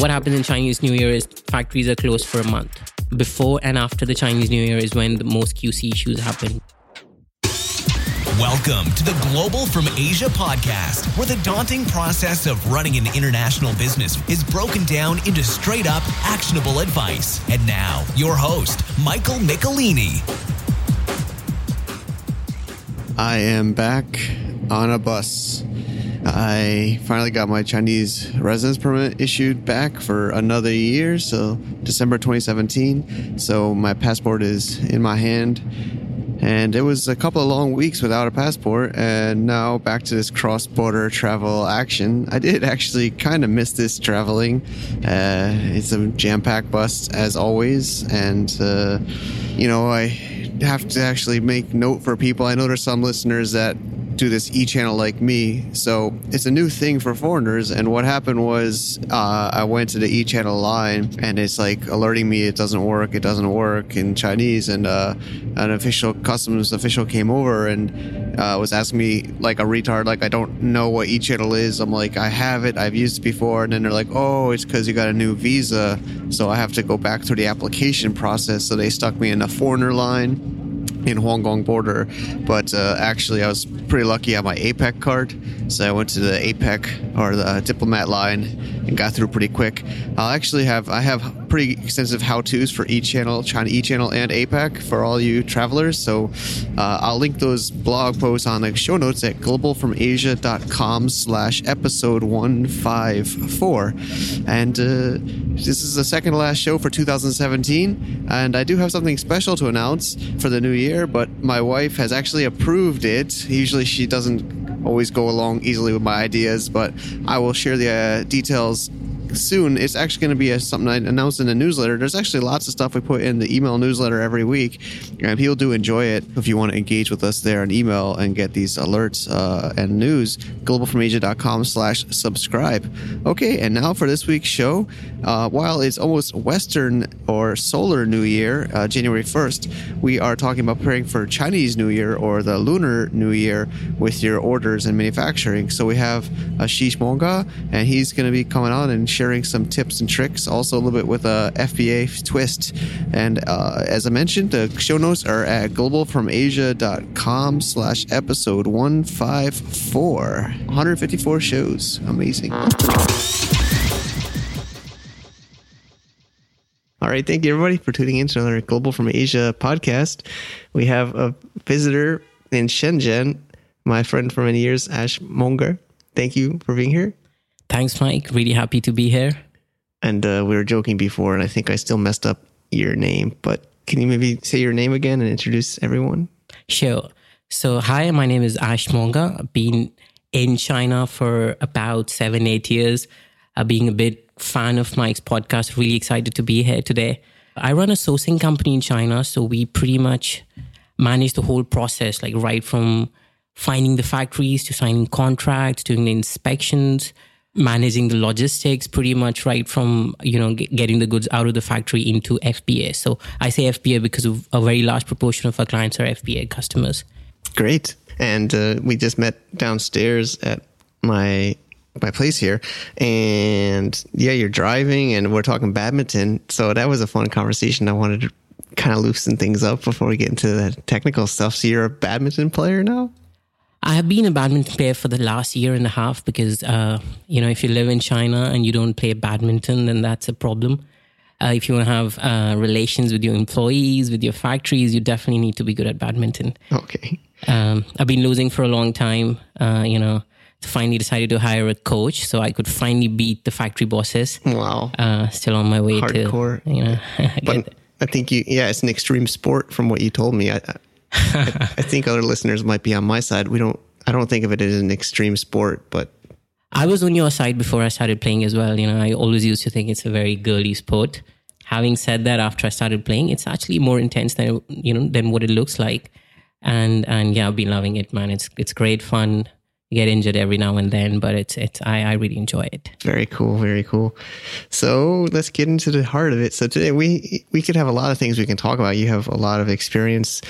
what happens in Chinese New Year is factories are closed for a month. Before and after the Chinese New Year is when the most QC issues happen. Welcome to the Global from Asia podcast, where the daunting process of running an international business is broken down into straight up actionable advice. And now, your host, Michael Michelini. I am back on a bus. I finally got my Chinese residence permit issued back for another year, so December 2017. So my passport is in my hand. And it was a couple of long weeks without a passport, and now back to this cross border travel action. I did actually kind of miss this traveling. Uh, it's a jam packed bus, as always, and, uh, you know, I have to actually make note for people. I know there's some listeners that do this e channel like me. So it's a new thing for foreigners. And what happened was uh, I went to the e channel line and it's like alerting me it doesn't work, it doesn't work in Chinese. And uh, an official customs official came over and uh, was asking me like a retard, like I don't know what e channel is. I'm like, I have it, I've used it before. And then they're like, oh, it's because you got a new visa. So I have to go back through the application process. So they stuck me in a foreigner line in Hong Kong border. But uh, actually, I was pretty lucky on my APEC card, so I went to the APEC or the diplomat line and got through pretty quick. I'll actually have I have pretty extensive how tos for each channel, China E channel and APEC for all you travelers. So uh, I'll link those blog posts on the show notes at globalfromasia.com slash episode 154. And uh, this is the second to last show for 2017. And I do have something special to announce for the new year, but my wife has actually approved it. Usually she doesn't always go along easily with my ideas, but I will share the uh, details soon. It's actually going to be a, something I announced in the newsletter. There's actually lots of stuff we put in the email newsletter every week, and people do enjoy it. If you want to engage with us there on email and get these alerts uh, and news, globalfromasia.com slash subscribe. Okay, and now for this week's show. Uh, while it's almost Western or Solar New Year, uh, January 1st, we are talking about preparing for Chinese New Year or the Lunar New Year with your orders and manufacturing. So we have Ashish Monga, and he's going to be coming on and sharing some tips and tricks, also a little bit with a FBA twist. And uh, as I mentioned, the show notes are at globalfromasia.com slash episode 154. 154 shows. Amazing. All right, thank you everybody for tuning in to another Global from Asia podcast. We have a visitor in Shenzhen, my friend for many years, Ash Monger. Thank you for being here. Thanks, Mike. Really happy to be here. And uh, we were joking before, and I think I still messed up your name, but can you maybe say your name again and introduce everyone? Sure. So, hi, my name is Ash Monga. I've been in China for about seven, eight years. Uh, being a bit fan of Mike's podcast, really excited to be here today. I run a sourcing company in China, so we pretty much manage the whole process, like right from finding the factories to signing contracts, doing the inspections, managing the logistics pretty much right from you know getting the goods out of the factory into FBA. So I say FBA because a very large proportion of our clients are FBA customers. Great, and uh, we just met downstairs at my my place here, and yeah, you're driving, and we're talking badminton. So that was a fun conversation. I wanted to kind of loosen things up before we get into the technical stuff. So you're a badminton player now. I have been a badminton player for the last year and a half because, uh, you know, if you live in China and you don't play badminton, then that's a problem. Uh, if you want to have uh, relations with your employees, with your factories, you definitely need to be good at badminton. Okay. Um, I've been losing for a long time, uh, you know, finally decided to hire a coach so I could finally beat the factory bosses. Wow. Uh, still on my way Hardcore. to, you know, but I think you, yeah, it's an extreme sport from what you told me. I, I, I think other listeners might be on my side. We don't. I don't think of it as an extreme sport, but I was on your side before I started playing as well. You know, I always used to think it's a very girly sport. Having said that, after I started playing, it's actually more intense than you know than what it looks like. And and yeah, I've been loving it, man. It's it's great fun. Get injured every now and then, but it's it's I, I really enjoy it. Very cool, very cool. So let's get into the heart of it. So today we we could have a lot of things we can talk about. You have a lot of experience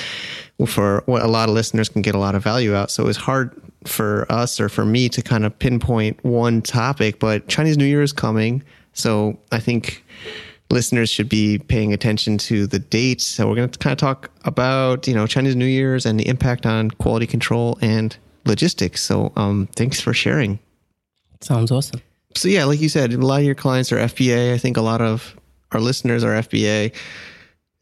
for what a lot of listeners can get a lot of value out. So it's hard for us or for me to kind of pinpoint one topic, but Chinese New Year is coming. So I think listeners should be paying attention to the dates. So we're going to kind of talk about, you know, Chinese New Year's and the impact on quality control and logistics. So um, thanks for sharing. Sounds awesome. So yeah, like you said, a lot of your clients are FBA. I think a lot of our listeners are FBA.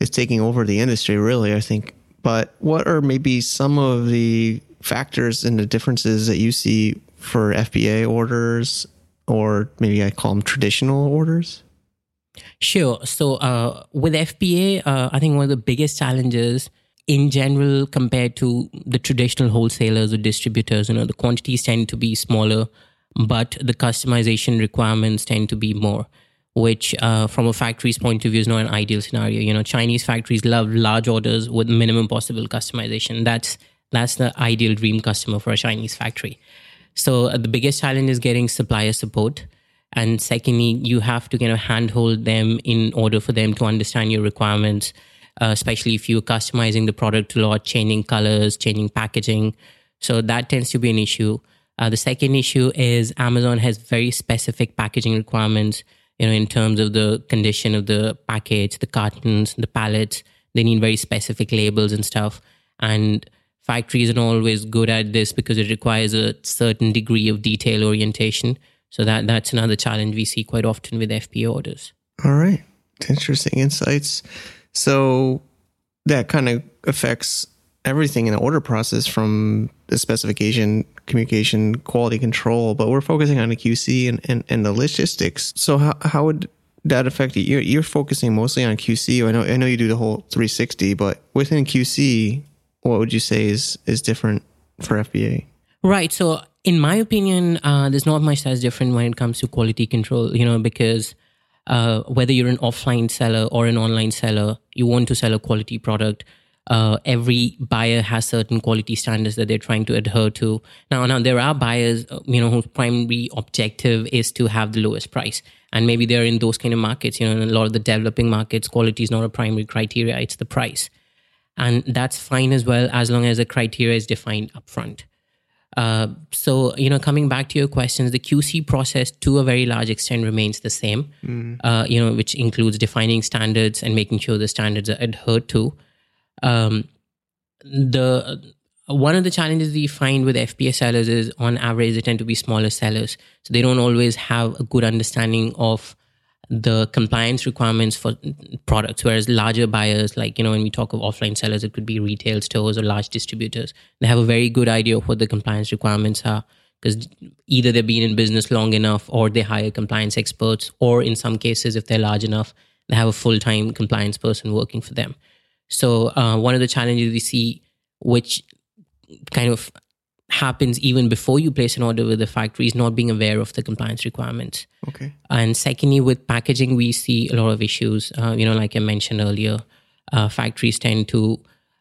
It's taking over the industry, really. I think. But what are maybe some of the factors and the differences that you see for FBA orders, or maybe I call them traditional orders? Sure. So uh, with FBA, uh, I think one of the biggest challenges in general compared to the traditional wholesalers or distributors, you know, the quantities tend to be smaller, but the customization requirements tend to be more. Which, uh, from a factory's point of view, is not an ideal scenario. You know, Chinese factories love large orders with minimum possible customization. That's that's the ideal dream customer for a Chinese factory. So uh, the biggest challenge is getting supplier support and secondly, you have to kind of handhold them in order for them to understand your requirements, uh, especially if you're customizing the product a lot, changing colors, changing packaging. So that tends to be an issue. Uh, the second issue is Amazon has very specific packaging requirements, you know, in terms of the condition of the package, the cartons, the pallets. They need very specific labels and stuff. And factories aren't always good at this because it requires a certain degree of detail orientation. So that that's another challenge we see quite often with FBA orders. All right, interesting insights. So that kind of affects everything in the order process from the specification, communication, quality control, but we're focusing on the QC and, and, and the logistics. So how, how would that affect you? You're, you're focusing mostly on QC. I know, I know you do the whole 360, but within QC, what would you say is, is different for FBA? Right. So in my opinion, uh, there's not much that's different when it comes to quality control, you know, because uh, whether you're an offline seller or an online seller, you want to sell a quality product. Uh, every buyer has certain quality standards that they're trying to adhere to. Now, now there are buyers, uh, you know, whose primary objective is to have the lowest price, and maybe they're in those kind of markets. You know, in a lot of the developing markets, quality is not a primary criteria; it's the price, and that's fine as well as long as the criteria is defined upfront. Uh, so, you know, coming back to your questions, the QC process to a very large extent remains the same, mm. uh, you know, which includes defining standards and making sure the standards are adhered to. Um, the one of the challenges we find with FBA sellers is on average they tend to be smaller sellers. So they don't always have a good understanding of the compliance requirements for products whereas larger buyers like you know when we talk of offline sellers it could be retail stores or large distributors they have a very good idea of what the compliance requirements are because either they've been in business long enough or they hire compliance experts or in some cases if they're large enough they have a full-time compliance person working for them. So uh, one of the challenges we see which kind of happens even before you place an order with the factory is not being aware of the compliance requirements. Okay. And secondly, with packaging, we see a lot of issues. Uh, you know, like I mentioned earlier, uh, factories tend to,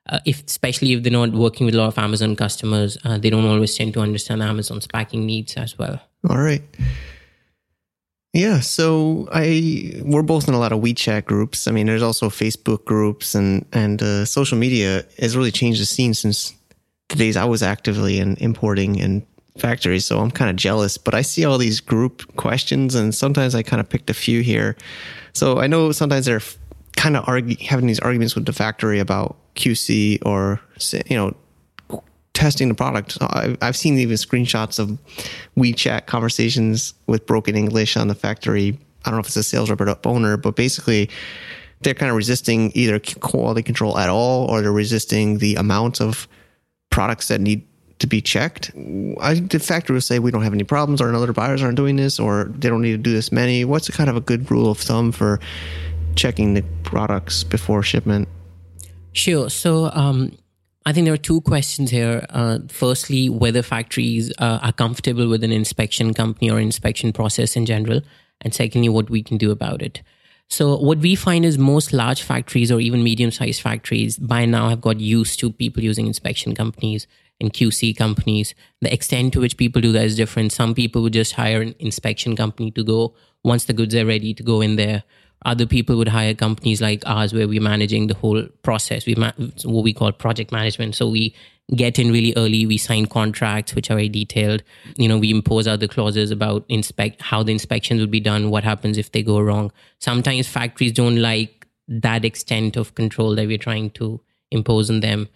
uh, if especially if they're not working with a lot of Amazon customers, uh, they don't always tend to understand Amazon's packing needs as well. All right. Yeah, so I we're both in a lot of WeChat groups. I mean, there's also Facebook groups and and uh, social media has really changed the scene since the days I was actively in importing and factories, so I'm kind of jealous. But I see all these group questions, and sometimes I kind of picked a few here. So I know sometimes they're kind of argue, having these arguments with the factory about QC or you know testing the product. I've seen even screenshots of WeChat conversations with broken English on the factory. I don't know if it's a sales rep or owner, but basically they're kind of resisting either quality control at all or they're resisting the amount of products that need to be checked. I, the factory will say we don't have any problems, or other buyers aren't doing this, or they don't need to do this many. What's kind of a good rule of thumb for checking the products before shipment? Sure. So um, I think there are two questions here. Uh, firstly, whether factories uh, are comfortable with an inspection company or inspection process in general, and secondly, what we can do about it. So what we find is most large factories or even medium-sized factories by now have got used to people using inspection companies and QC companies. The extent to which people do that is different. Some people would just hire an inspection company to go once the goods are ready to go in there. Other people would hire companies like ours where we're managing the whole process. We ma- what we call project management. So we get in really early. We sign contracts which are very detailed. You know, we impose other clauses about inspect how the inspections will be done, what happens if they go wrong. Sometimes factories don't like that extent of control that we're trying to impose on them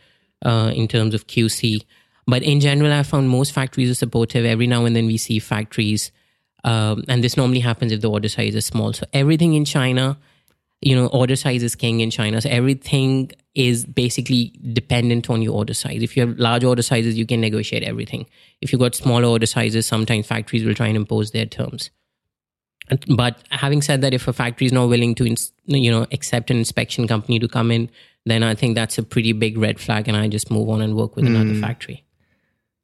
uh, in terms of QC. But in general, I found most factories are supportive. Every now and then we see factories, um, and this normally happens if the order size is small. So everything in China, you know, order size is king in China. So everything is basically dependent on your order size. If you have large order sizes, you can negotiate everything. If you've got smaller order sizes, sometimes factories will try and impose their terms. But having said that, if a factory is not willing to, you know, accept an inspection company to come in, then I think that's a pretty big red flag, and I just move on and work with mm. another hmm. factory.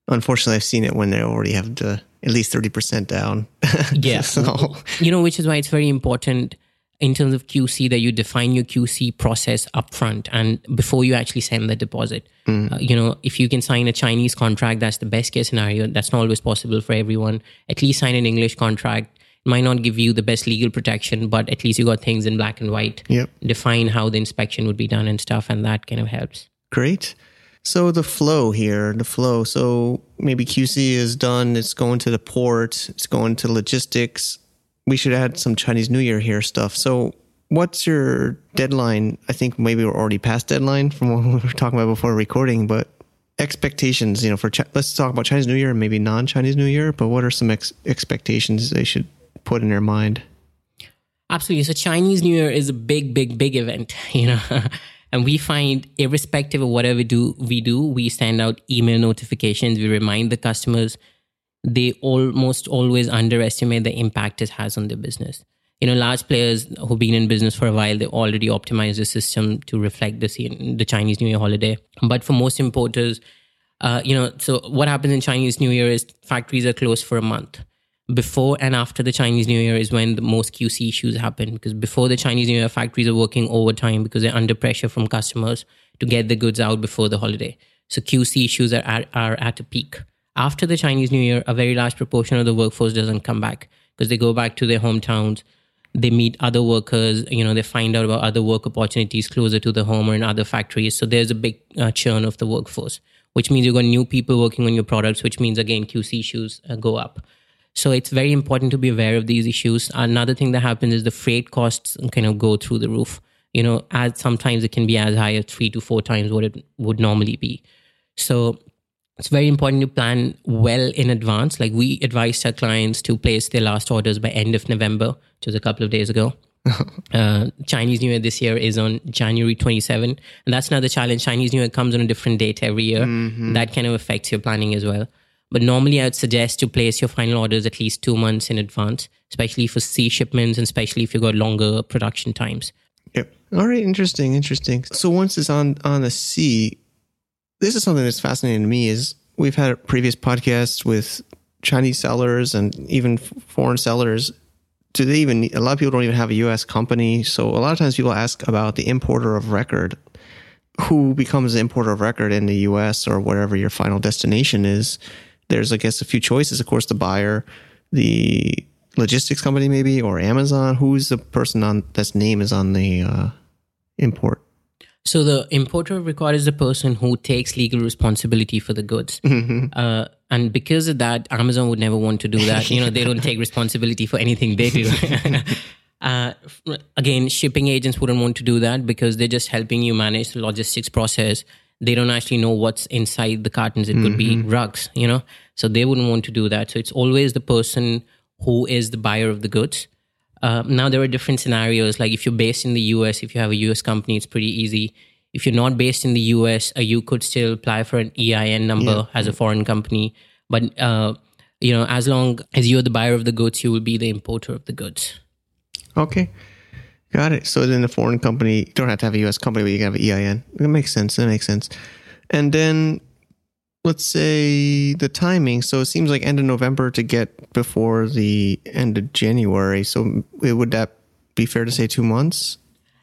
Unfortunately, I've seen it when they already have the, at least thirty percent down. yeah, so. you know, which is why it's very important in terms of QC that you define your QC process upfront and before you actually send the deposit. Mm. Uh, you know, if you can sign a Chinese contract, that's the best case scenario. That's not always possible for everyone. At least sign an English contract It might not give you the best legal protection, but at least you got things in black and white. Yep. Define how the inspection would be done and stuff, and that kind of helps. Great. So the flow here, the flow. So maybe QC is done. It's going to the port. It's going to logistics. We should add some Chinese New Year here stuff. So what's your deadline? I think maybe we're already past deadline from what we were talking about before recording, but expectations, you know, for let's talk about Chinese New Year and maybe non-Chinese New Year, but what are some ex- expectations they should put in their mind? Absolutely. So Chinese New Year is a big, big, big event, you know. And we find irrespective of whatever we do, we do, we send out email notifications, we remind the customers. They almost always underestimate the impact it has on their business. You know, large players who've been in business for a while, they already optimize the system to reflect the the Chinese New Year holiday. But for most importers, uh, you know, so what happens in Chinese New Year is factories are closed for a month before and after the Chinese New Year is when the most QC issues happen because before the Chinese New Year, factories are working overtime because they're under pressure from customers to get the goods out before the holiday. So QC issues are at, are at a peak. After the Chinese New Year, a very large proportion of the workforce doesn't come back because they go back to their hometowns. They meet other workers, you know, they find out about other work opportunities closer to the home or in other factories. So there's a big uh, churn of the workforce, which means you've got new people working on your products, which means again QC issues uh, go up. So it's very important to be aware of these issues. Another thing that happens is the freight costs kind of go through the roof. You know, as sometimes it can be as high as three to four times what it would normally be. So it's very important to plan well in advance. Like we advised our clients to place their last orders by end of November, which was a couple of days ago. uh, Chinese New Year this year is on January 27, and that's another challenge. Chinese New Year comes on a different date every year. Mm-hmm. That kind of affects your planning as well. But normally, I would suggest to place your final orders at least two months in advance, especially for sea shipments and especially if you've got longer production times. Yep. All right. Interesting. Interesting. So once it's on on the sea, this is something that's fascinating to me. Is we've had previous podcasts with Chinese sellers and even foreign sellers. Do they even? A lot of people don't even have a U.S. company, so a lot of times people ask about the importer of record who becomes the importer of record in the US or whatever your final destination is there's, I guess, a few choices. Of course, the buyer, the logistics company, maybe, or Amazon. Who's the person on that's name is on the uh, import? So the importer of record is the person who takes legal responsibility for the goods. Mm-hmm. Uh, and because of that, Amazon would never want to do that. You know, they don't take responsibility for anything they do. uh, again, shipping agents wouldn't want to do that because they're just helping you manage the logistics process they don't actually know what's inside the cartons. It could mm-hmm. be drugs, you know? So they wouldn't want to do that. So it's always the person who is the buyer of the goods. Uh, now, there are different scenarios. Like if you're based in the US, if you have a US company, it's pretty easy. If you're not based in the US, uh, you could still apply for an EIN number yeah. as a foreign company. But, uh, you know, as long as you're the buyer of the goods, you will be the importer of the goods. Okay. Got it. So then the foreign company, you don't have to have a U.S. company, but you can have an EIN. That makes sense. That makes sense. And then let's say the timing. So it seems like end of November to get before the end of January. So would that be fair to say two months?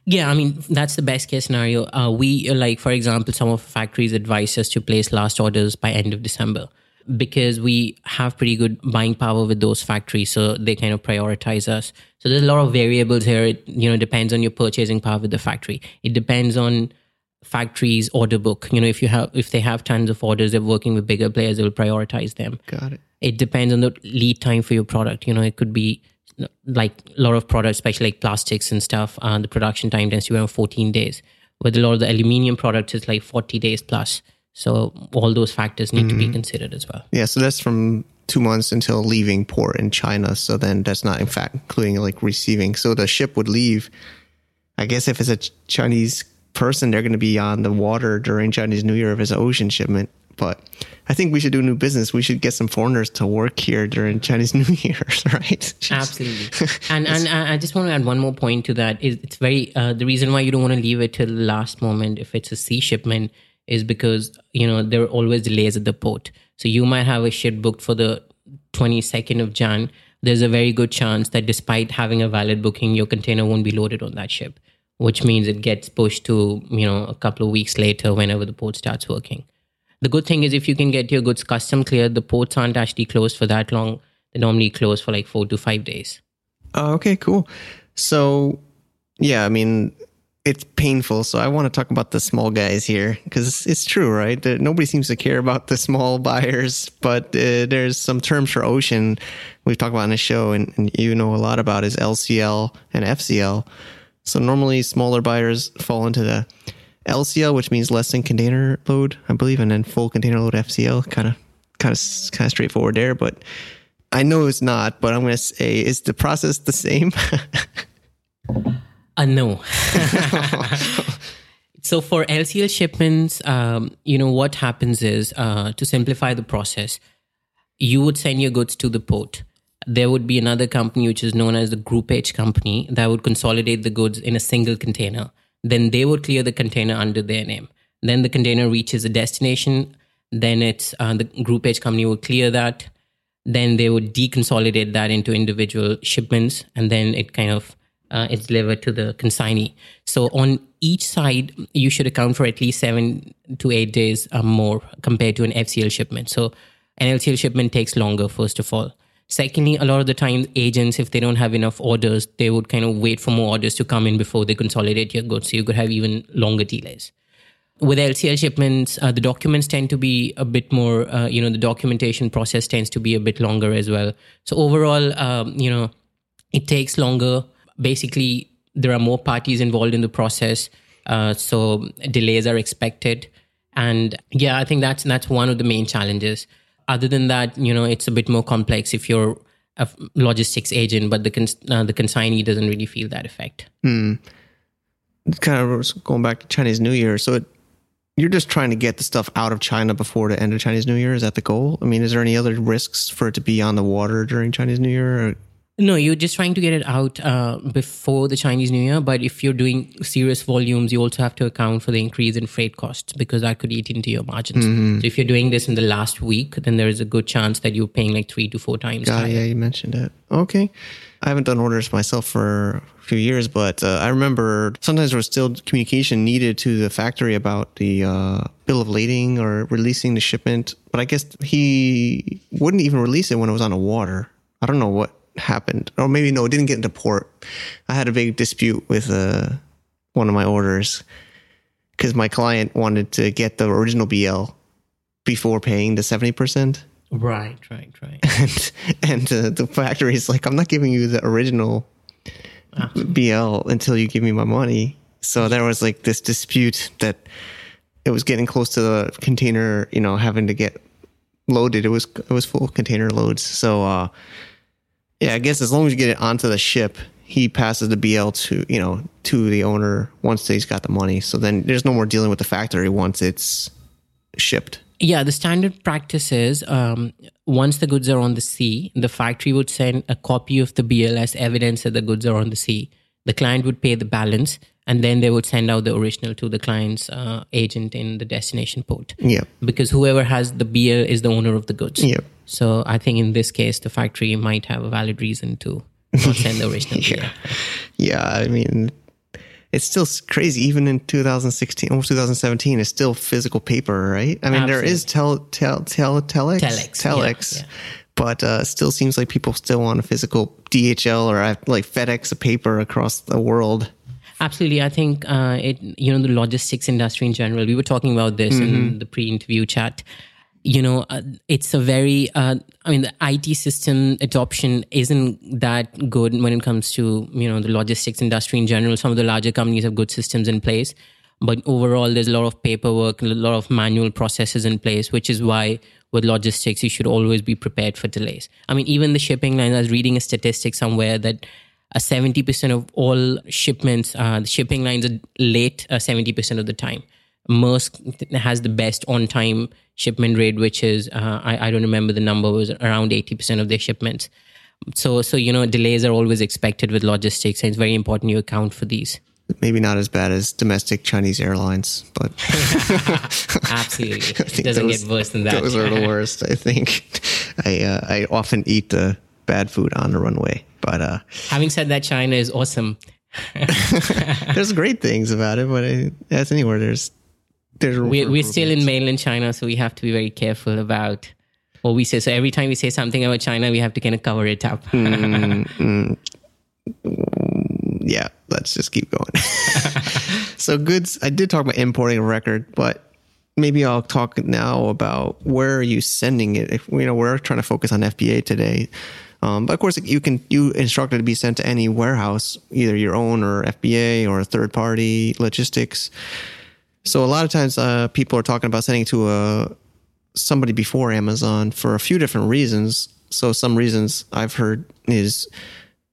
Yeah, I mean that's the best case scenario. Uh, we like, for example, some of factories advise us to place last orders by end of December. Because we have pretty good buying power with those factories. So they kind of prioritize us. So there's a lot of variables here. It, you know, depends on your purchasing power with the factory. It depends on factories order book. You know, if you have, if they have tons of orders, they're working with bigger players, they will prioritize them. Got it. It depends on the lead time for your product. You know, it could be like a lot of products, especially like plastics and stuff. Uh, the production time tends to be around 14 days. With a lot of the aluminium products, it's like 40 days plus. So all those factors need mm-hmm. to be considered as well. Yeah, so that's from two months until leaving port in China. So then that's not in fact including like receiving. So the ship would leave. I guess if it's a Chinese person, they're going to be on the water during Chinese New Year if it's an ocean shipment. But I think we should do new business. We should get some foreigners to work here during Chinese New Year's, right? Absolutely. and and I just want to add one more point to that. Is it's very uh, the reason why you don't want to leave it till the last moment if it's a sea shipment is because you know there are always delays at the port. So you might have a ship booked for the 22nd of Jan. There's a very good chance that despite having a valid booking, your container won't be loaded on that ship, which means it gets pushed to you know a couple of weeks later whenever the port starts working. The good thing is if you can get your goods custom cleared, the ports aren't actually closed for that long. They normally close for like four to five days. Oh, okay, cool. So, yeah, I mean, it's painful. So I want to talk about the small guys here because it's true, right? Nobody seems to care about the small buyers, but uh, there's some terms for ocean we've talked about on the show, and, and, you know a lot about is LCL and FCL. So normally smaller buyers fall into the LCL, which means less than container load, I believe, and then full container load FCL. Kind of, kind of, kind of straightforward there, but. I know it's not, but I'm going to say, is the process the same? Uh, no. so for LCL shipments, um, you know what happens is uh, to simplify the process, you would send your goods to the port. There would be another company which is known as the groupage company that would consolidate the goods in a single container. Then they would clear the container under their name. Then the container reaches a destination. Then it's uh, the groupage company will clear that. Then they would deconsolidate that into individual shipments, and then it kind of uh, is delivered to the consignee. So on each side, you should account for at least seven to eight days or more compared to an FCL shipment. So an LCL shipment takes longer, first of all. Secondly, a lot of the time, agents, if they don't have enough orders, they would kind of wait for more orders to come in before they consolidate your goods. So you could have even longer delays. With LCL shipments, uh, the documents tend to be a bit more, uh, you know, the documentation process tends to be a bit longer as well. So overall, um, you know, it takes longer basically there are more parties involved in the process, uh, so delays are expected. And yeah, I think that's that's one of the main challenges. Other than that, you know, it's a bit more complex if you're a logistics agent, but the cons- uh, the consignee doesn't really feel that effect. Hmm. Kind of going back to Chinese New Year, so it, you're just trying to get the stuff out of China before the end of Chinese New Year. Is that the goal? I mean, is there any other risks for it to be on the water during Chinese New Year? Or no, you're just trying to get it out uh, before the Chinese New Year. But if you're doing serious volumes, you also have to account for the increase in freight costs because that could eat into your margins. Mm-hmm. So if you're doing this in the last week, then there is a good chance that you're paying like three to four times. Yeah, yeah, you mentioned it. Okay. I haven't done orders myself for a few years, but uh, I remember sometimes there was still communication needed to the factory about the uh, bill of lading or releasing the shipment. But I guess he wouldn't even release it when it was on the water. I don't know what happened, or maybe no, it didn't get into port. I had a big dispute with uh, one of my orders because my client wanted to get the original BL before paying the seventy percent. Right, right, right. And and uh, the factory is like, I'm not giving you the original Absolutely. BL until you give me my money. So there was like this dispute that it was getting close to the container, you know, having to get loaded. It was it was full container loads. So uh, yeah, I guess as long as you get it onto the ship, he passes the BL to you know to the owner once he's got the money. So then there's no more dealing with the factory once it's shipped. Yeah, the standard practice is um, once the goods are on the sea, the factory would send a copy of the BL as evidence that the goods are on the sea. The client would pay the balance, and then they would send out the original to the client's uh, agent in the destination port. Yeah, because whoever has the BL is the owner of the goods. Yeah. So I think in this case, the factory might have a valid reason to not send the original yeah. yeah, I mean, it's still crazy. Even in 2016 almost 2017, it's still physical paper, right? I mean, there is tel, tel, tel, telex, Telex, telex, yeah, yeah. but uh, still seems like people still want a physical DHL or uh, like FedEx a paper across the world. Absolutely, I think uh, it. You know, the logistics industry in general. We were talking about this in the pre-interview chat. You know, uh, it's a very. Uh, I mean, the IT system adoption isn't that good when it comes to you know the logistics industry in general. Some of the larger companies have good systems in place, but overall, there's a lot of paperwork, a lot of manual processes in place, which is why with logistics, you should always be prepared for delays. I mean, even the shipping lines. I was reading a statistic somewhere that uh, 70% of all shipments, uh, the shipping lines are late uh, 70% of the time. Maersk has the best on time shipment rate, which is, uh, I, I don't remember the number, was around 80% of their shipments. So, so, you know, delays are always expected with logistics, and it's very important you account for these. Maybe not as bad as domestic Chinese airlines, but Absolutely. It doesn't those- get worse than that. Those are the worst. I think I uh, I often eat the bad food on the runway, but uh, Having said that, China is awesome. there's great things about it. But it, as anywhere, there's there's we, for we're still in mainland China, so we have to be very careful about what we say. So every time we say something about China, we have to kind of cover it up. yeah, let's just keep going. so goods, I did talk about importing a record, but maybe I'll talk now about where are you sending it. If you know, we're trying to focus on FBA today. Um, but of course, you can you instruct it to be sent to any warehouse, either your own or FBA or a third party logistics. So a lot of times, uh, people are talking about sending to a somebody before Amazon for a few different reasons. So some reasons I've heard is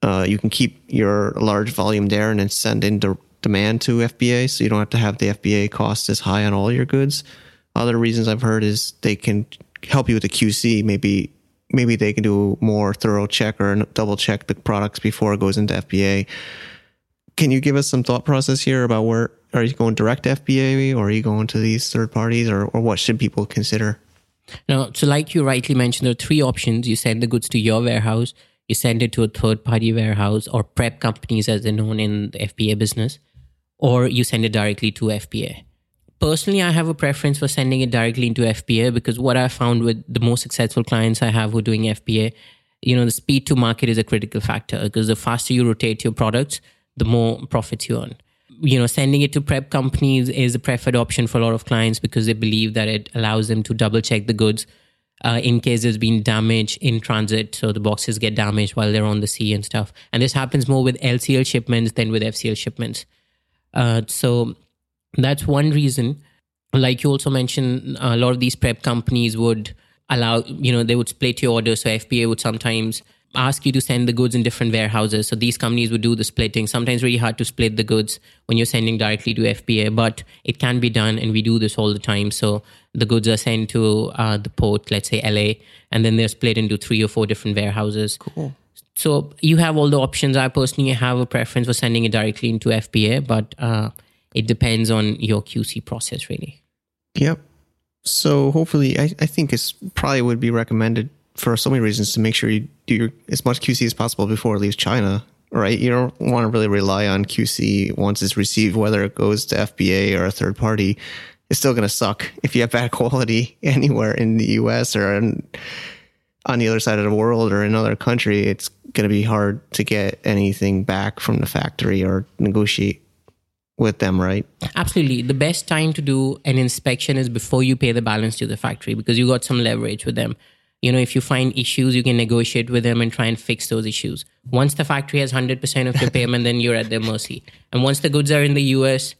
uh, you can keep your large volume there and then send in the demand to FBA, so you don't have to have the FBA cost as high on all your goods. Other reasons I've heard is they can help you with the QC. Maybe maybe they can do more thorough check or double check the products before it goes into FBA. Can you give us some thought process here about where are you going direct to FBA or are you going to these third parties or, or what should people consider? Now, so like you rightly mentioned, there are three options. You send the goods to your warehouse, you send it to a third party warehouse or prep companies as they're known in the FBA business, or you send it directly to FBA. Personally, I have a preference for sending it directly into FBA because what I found with the most successful clients I have who are doing FBA, you know, the speed to market is a critical factor because the faster you rotate your products, the more profits you earn. You know sending it to prep companies is a preferred option for a lot of clients because they believe that it allows them to double check the goods uh, in case there's been damage in transit so the boxes get damaged while they're on the sea and stuff. And this happens more with lcl shipments than with fcl shipments. Uh, so that's one reason. Like you also mentioned a lot of these prep companies would allow you know they would split your order. So fba would sometimes ask you to send the goods in different warehouses. So these companies would do the splitting. Sometimes really hard to split the goods when you're sending directly to fba but it can be done and we do this all the time. So the goods are sent to uh, the port let's say la and then they're split into three or four different warehouses. Cool. so you have all the options. I personally have a preference for sending it directly into fba but uh, it depends on your qc process really Yep. So hopefully, I, I think it's probably would be recommended for so many reasons to make sure you do your, as much QC as possible before it leaves China. Right? You don't want to really rely on QC once it's received, whether it goes to FBA or a third party. It's still going to suck if you have bad quality anywhere in the US or in, on the other side of the world or in another country. It's going to be hard to get anything back from the factory or negotiate with them, right? Absolutely. The best time to do an inspection is before you pay the balance to the factory because you got some leverage with them. You know, if you find issues, you can negotiate with them and try and fix those issues. Once the factory has 100% of your payment, then you're at their mercy. And once the goods are in the US,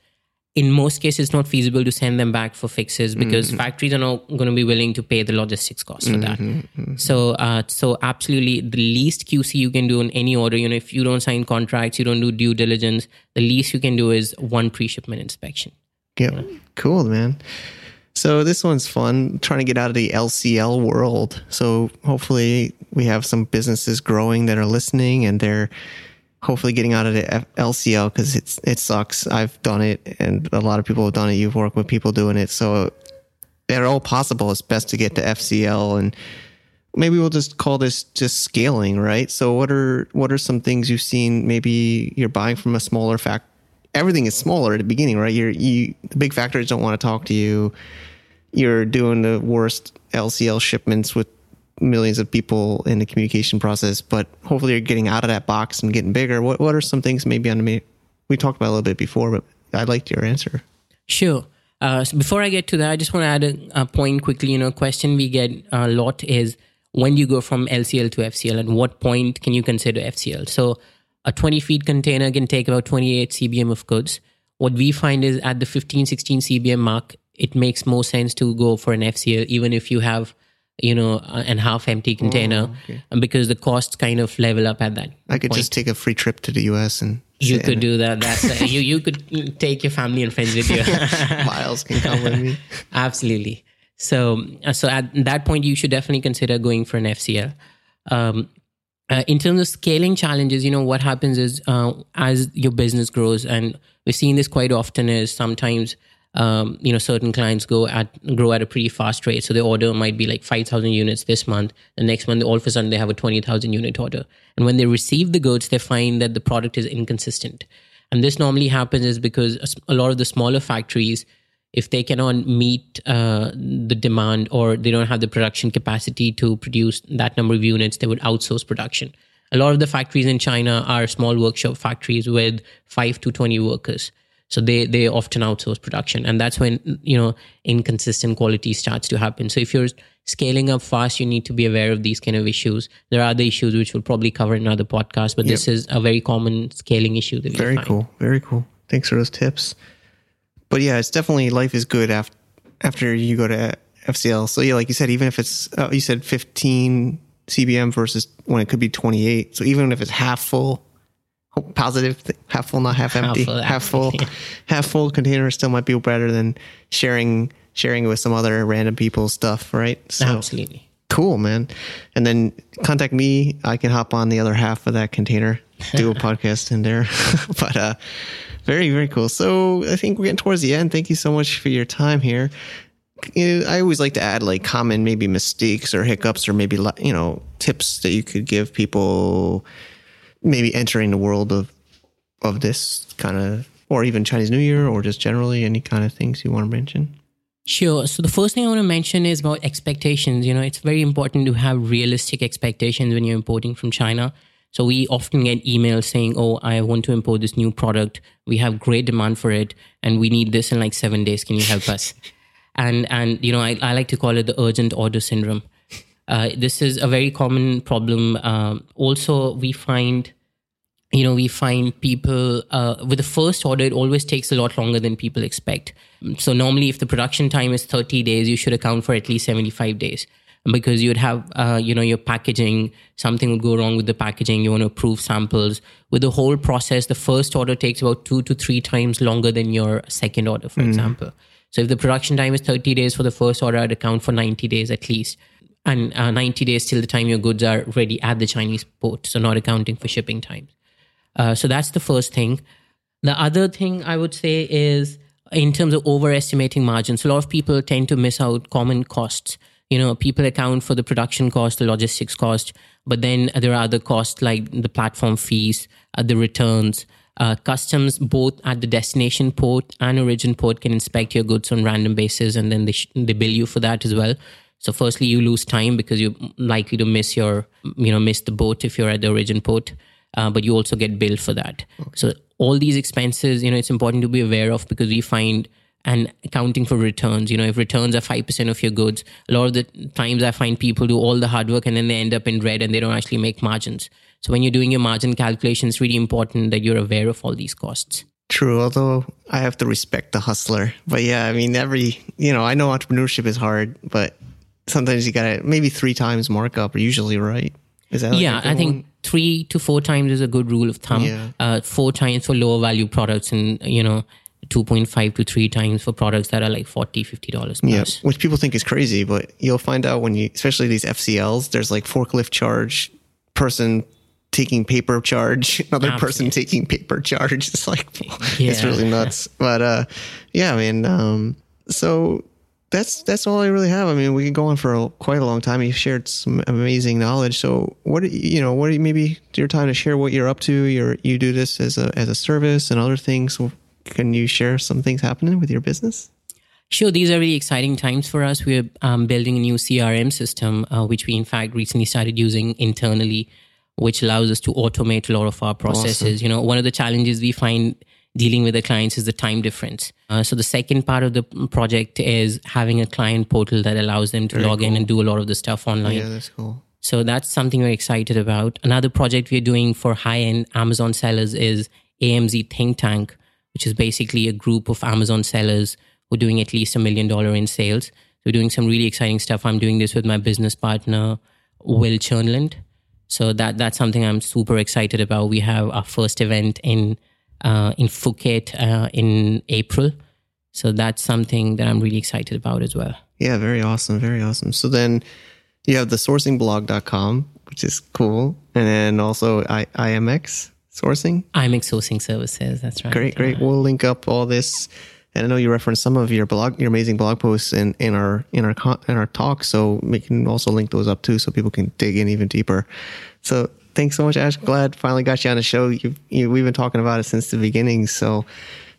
in most cases, it's not feasible to send them back for fixes mm-hmm. because factories are not going to be willing to pay the logistics cost for that. Mm-hmm. Mm-hmm. So, uh, so absolutely, the least QC you can do in any order, you know, if you don't sign contracts, you don't do due diligence, the least you can do is one pre-shipment inspection. Yeah, cool, man. So this one's fun, trying to get out of the LCL world. So hopefully we have some businesses growing that are listening and they're hopefully getting out of the LCL because it's it sucks. I've done it, and a lot of people have done it. You've worked with people doing it, so they're all possible. It's best to get to FCL and. Maybe we'll just call this just scaling, right? So, what are what are some things you've seen? Maybe you're buying from a smaller fac- everything is smaller at the beginning, right? You're you the big factories don't want to talk to you. You're doing the worst LCL shipments with millions of people in the communication process, but hopefully you're getting out of that box and getting bigger. What what are some things maybe on the we talked about a little bit before, but I liked your answer. Sure. Uh, so before I get to that, I just want to add a, a point quickly. You know, question we get a lot is when you go from LCL to FCL, and what point can you consider FCL? So a 20 feet container can take about 28 CBM of goods. What we find is at the 15, 16 CBM mark, it makes more sense to go for an FCL, even if you have you know, and half empty container, oh, okay. because the costs kind of level up at that. I could point. just take a free trip to the US and you could do that. That's uh, you. You could take your family and friends with you. Miles can come with me. Absolutely. So, uh, so at that point, you should definitely consider going for an FCL. Um, uh, in terms of scaling challenges, you know what happens is uh, as your business grows, and we've seen this quite often. Is sometimes um, you know certain clients go at grow at a pretty fast rate. So the order might be like 5000 units this month. And next month all of a sudden they have a 20000 unit order. And when they receive the goods they find that the product is inconsistent. And this normally happens is because a lot of the smaller factories if they cannot meet uh, the demand or they don't have the production capacity to produce that number of units they would outsource production. A lot of the factories in china are small workshop factories with 5 to 20 workers so they they often outsource production, and that's when you know inconsistent quality starts to happen. So if you're scaling up fast, you need to be aware of these kind of issues. There are other issues which we'll probably cover in another podcast, but yep. this is a very common scaling issue that we very find. cool, very cool. Thanks for those tips. But yeah, it's definitely life is good after after you go to FCL. So yeah, like you said, even if it's uh, you said 15 CBM versus when it could be 28. So even if it's half full, positive, half full, not half empty, half full, half full, half full container still might be better than sharing sharing it with some other random people's stuff, right? So, Absolutely. Cool, man. And then contact me. I can hop on the other half of that container, do a podcast in there. but uh, very, very cool. So I think we're getting towards the end. Thank you so much for your time here. You know, I always like to add like common maybe mistakes or hiccups or maybe you know tips that you could give people maybe entering the world of of this kind of or even Chinese New Year or just generally any kind of things you want to mention? Sure. So the first thing I want to mention is about expectations. You know, it's very important to have realistic expectations when you're importing from China. So we often get emails saying, "Oh, I want to import this new product. We have great demand for it, and we need this in like seven days. Can you help us?" and and you know, I, I like to call it the urgent order syndrome. Uh, this is a very common problem. Um, also, we find, you know, we find people uh, with the first order, it always takes a lot longer than people expect. So, normally, if the production time is 30 days, you should account for at least 75 days because you'd have, uh, you know, your packaging, something would go wrong with the packaging. You want to approve samples. With the whole process, the first order takes about two to three times longer than your second order, for mm. example. So, if the production time is 30 days for the first order, I'd account for 90 days at least and uh, 90 days till the time your goods are ready at the Chinese port. So, not accounting for shipping times. Uh, so, that's the first thing. The other thing I would say is in terms of overestimating margins, a lot of people tend to miss out common costs. You know, people account for the production cost, the logistics cost, but then there are other costs like the platform fees, uh, the returns. Uh, customs, both at the destination port and origin port, can inspect your goods on random basis, and then they sh- they bill you for that as well. So firstly, you lose time because you're likely to miss your, you know, miss the boat if you're at the origin port, uh, but you also get billed for that. Okay. So all these expenses, you know, it's important to be aware of because we find and accounting for returns. You know, if returns are 5% of your goods, a lot of the times I find people do all the hard work and then they end up in red and they don't actually make margins. So when you're doing your margin calculation, it's really important that you're aware of all these costs. True, although I have to respect the hustler. But yeah, I mean, every, you know, I know entrepreneurship is hard, but sometimes you gotta maybe three times markup are usually right. Is that like yeah? I think three to four times is a good rule of thumb. Yeah. Uh, four times for lower value products, and you know. 2.5 to 3 times for products that are like 40 50 dollars yeah which people think is crazy but you'll find out when you especially these fcls there's like forklift charge person taking paper charge another Absolutely. person taking paper charge it's like yeah. it's really nuts but uh yeah i mean um so that's that's all I really have. I mean, we can go on for a, quite a long time. You've shared some amazing knowledge. So, what you know, what maybe your time to share what you're up to? You're you do this as a as a service and other things. can you share some things happening with your business? Sure, these are really exciting times for us. We're um, building a new CRM system, uh, which we in fact recently started using internally, which allows us to automate a lot of our processes. Awesome. You know, one of the challenges we find dealing with the clients is the time difference. Uh, so the second part of the project is having a client portal that allows them to Very log cool. in and do a lot of the stuff online. Yeah, that's cool. So that's something we're excited about. Another project we're doing for high end Amazon sellers is AMZ Think Tank, which is basically a group of Amazon sellers who are doing at least a million dollar in sales. So we're doing some really exciting stuff. I'm doing this with my business partner, Will Chernland. So that that's something I'm super excited about. We have our first event in uh, in Phuket uh, in April. So that's something that I'm really excited about as well. Yeah, very awesome. Very awesome. So then you have the sourcingblog.com, which is cool. And then also I, IMEX sourcing. IMEX sourcing services. That's right. Great, great. We'll link up all this. And I know you referenced some of your blog, your amazing blog posts in, in our in our in our talk. So we can also link those up too, so people can dig in even deeper. So thanks so much, Ash. Glad finally got you on the show. You, you, we've been talking about it since the beginning. So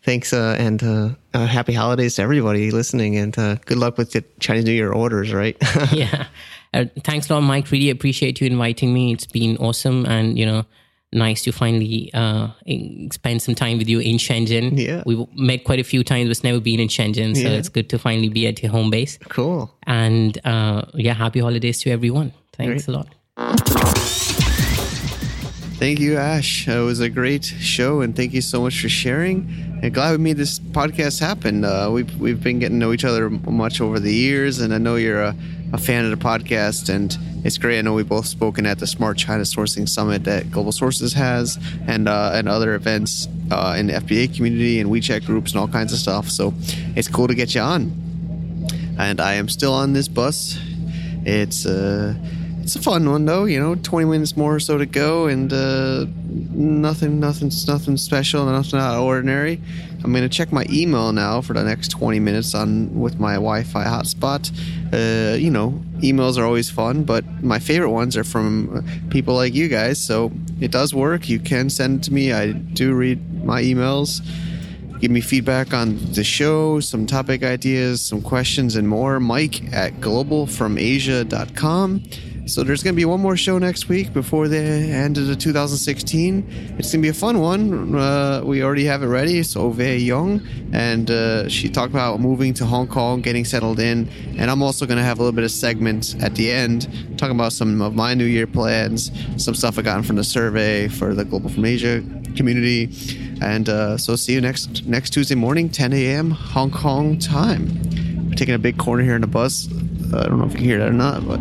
thanks uh, and uh, uh, happy holidays to everybody listening and uh, good luck with the Chinese New Year orders, right? yeah. Uh, thanks a lot, Mike. Really appreciate you inviting me. It's been awesome and, you know, nice to finally uh, spend some time with you in Shenzhen. Yeah. We've met quite a few times, but never been in Shenzhen. So yeah. it's good to finally be at your home base. Cool. And yeah, happy holidays to everyone. Thanks Great. a lot. Thank you, Ash. It was a great show, and thank you so much for sharing. And glad we made this podcast happen. Uh, we've we've been getting to know each other much over the years, and I know you're a, a fan of the podcast, and it's great. I know we've both spoken at the Smart China Sourcing Summit that Global Sources has, and uh, and other events uh, in the FBA community and WeChat groups and all kinds of stuff. So it's cool to get you on. And I am still on this bus. It's uh it's a fun one though. You know, twenty minutes more or so to go, and uh, nothing, nothing, nothing special, nothing out of ordinary. I'm gonna check my email now for the next twenty minutes on with my Wi-Fi hotspot. Uh, you know, emails are always fun, but my favorite ones are from people like you guys. So it does work. You can send it to me. I do read my emails give me feedback on the show, some topic ideas, some questions, and more. Mike at globalfromasia.com. So there's going to be one more show next week before the end of the 2016. It's going to be a fun one. Uh, we already have it ready. It's Ove Young, and uh, she talked about moving to Hong Kong, getting settled in. And I'm also going to have a little bit of segment at the end, talking about some of my New Year plans, some stuff I gotten from the survey for the Global from Asia community. And uh, so see you next next Tuesday morning, 10 a.m. Hong Kong time. We're taking a big corner here in the bus. I don't know if you can hear that or not, but